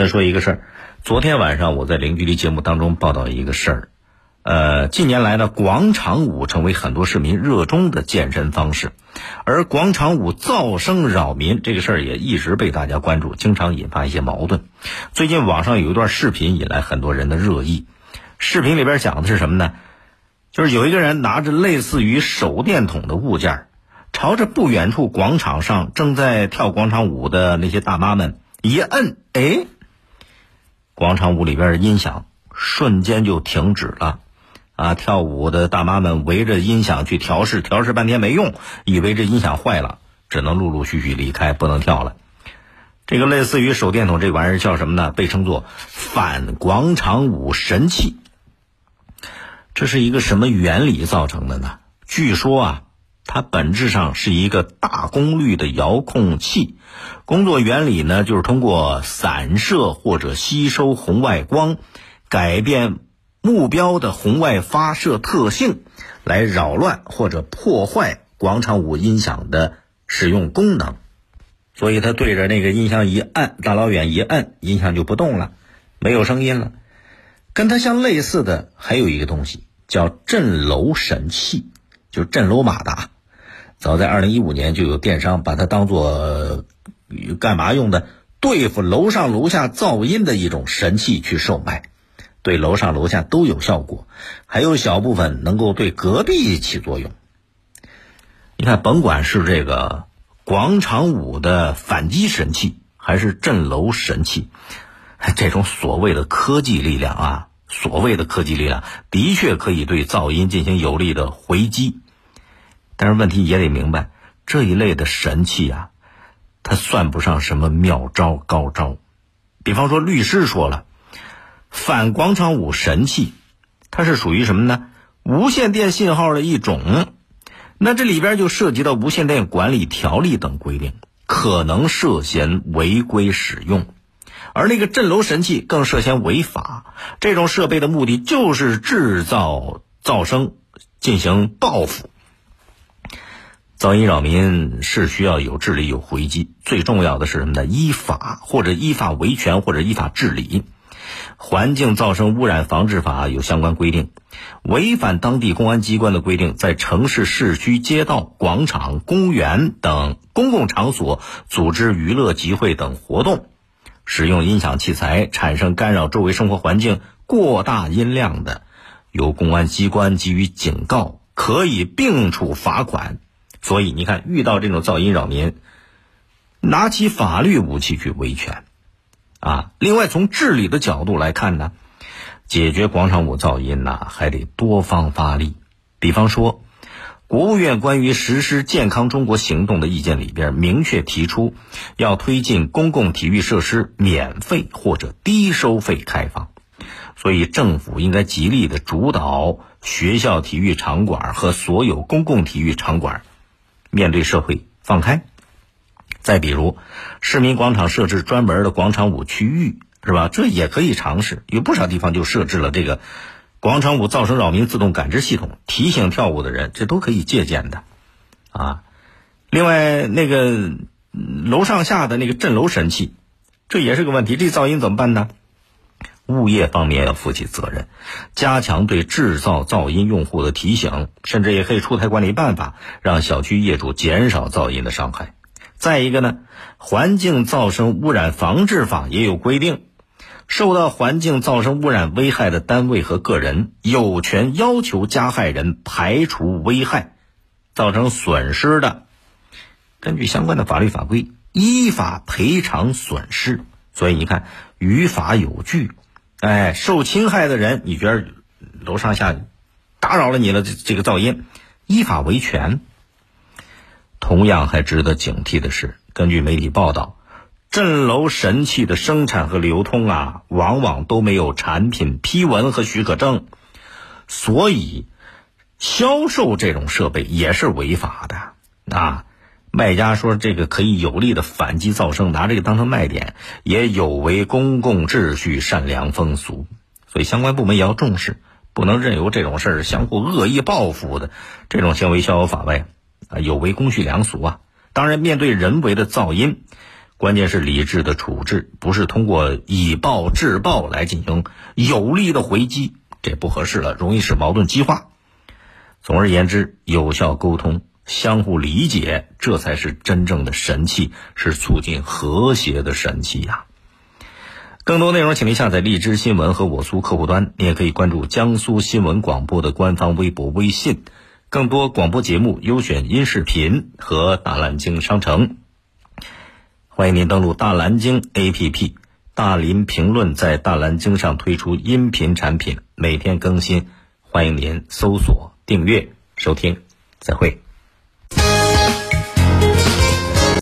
再说一个事儿，昨天晚上我在零距离节目当中报道一个事儿，呃，近年来呢，广场舞成为很多市民热衷的健身方式，而广场舞噪声扰民这个事儿也一直被大家关注，经常引发一些矛盾。最近网上有一段视频引来很多人的热议，视频里边讲的是什么呢？就是有一个人拿着类似于手电筒的物件，朝着不远处广场上正在跳广场舞的那些大妈们一摁，哎。广场舞里边的音响瞬间就停止了，啊，跳舞的大妈们围着音响去调试，调试半天没用，以为这音响坏了，只能陆陆续续离开，不能跳了。这个类似于手电筒这玩意儿叫什么呢？被称作反广场舞神器。这是一个什么原理造成的呢？据说啊。它本质上是一个大功率的遥控器，工作原理呢，就是通过散射或者吸收红外光，改变目标的红外发射特性，来扰乱或者破坏广场舞音响的使用功能。所以，他对着那个音响一按，大老远一按，音响就不动了，没有声音了。跟它相类似的还有一个东西，叫震楼神器，就震楼马达。早在二零一五年，就有电商把它当做干嘛用的？对付楼上楼下噪音的一种神器去售卖，对楼上楼下都有效果，还有小部分能够对隔壁起作用。你看，甭管是这个广场舞的反击神器，还是震楼神器，这种所谓的科技力量啊，所谓的科技力量，的确可以对噪音进行有力的回击。但是问题也得明白，这一类的神器啊，它算不上什么妙招高招。比方说，律师说了，反广场舞神器，它是属于什么呢？无线电信号的一种。那这里边就涉及到无线电管理条例等规定，可能涉嫌违规使用。而那个震楼神器更涉嫌违法。这种设备的目的就是制造噪声，进行报复。噪音扰民是需要有治理有回击，最重要的是什么呢？依法或者依法维权或者依法治理。环境噪声污染防治法有相关规定，违反当地公安机关的规定，在城市市区街道、广场、公园等公共场所组织娱乐集会等活动，使用音响器材产生干扰周围生活环境过大音量的，由公安机关给予警告，可以并处罚款。所以你看，遇到这种噪音扰民，拿起法律武器去维权，啊！另外，从治理的角度来看呢，解决广场舞噪音呐，还得多方发力。比方说，国务院关于实施健康中国行动的意见里边明确提出，要推进公共体育设施免费或者低收费开放。所以，政府应该极力的主导学校体育场馆和所有公共体育场馆。面对社会放开，再比如，市民广场设置专门的广场舞区域，是吧？这也可以尝试。有不少地方就设置了这个广场舞噪声扰民自动感知系统，提醒跳舞的人，这都可以借鉴的，啊。另外，那个楼上下的那个震楼神器，这也是个问题。这噪音怎么办呢？物业方面要负起责任，加强对制造噪音用户的提醒，甚至也可以出台管理办法，让小区业主减少噪音的伤害。再一个呢，环境噪声污染防治法也有规定，受到环境噪声污染危害的单位和个人有权要求加害人排除危害造成损失的，根据相关的法律法规依法赔偿损失。所以你看，于法有据。哎，受侵害的人，你觉得楼上下打扰了你了这这个噪音，依法维权。同样还值得警惕的是，根据媒体报道，震楼神器的生产和流通啊，往往都没有产品批文和许可证，所以销售这种设备也是违法的啊。卖家说这个可以有力的反击噪声，拿这个当成卖点，也有违公共秩序、善良风俗，所以相关部门也要重视，不能任由这种事儿相互恶意报复的这种行为逍遥法外，啊，有违公序良俗啊。当然，面对人为的噪音，关键是理智的处置，不是通过以暴制暴来进行有力的回击，这不合适了，容易使矛盾激化。总而言之，有效沟通、相互理解，这才是真正的神器，是促进和谐的神器呀。更多内容，请您下载荔枝新闻和我苏客户端。你也可以关注江苏新闻广播的官方微博、微信。更多广播节目、优选音视频和大蓝鲸商城，欢迎您登录大蓝鲸 APP。大林评论在大蓝鲸上推出音频产品，每天更新，欢迎您搜索订阅收听。再会。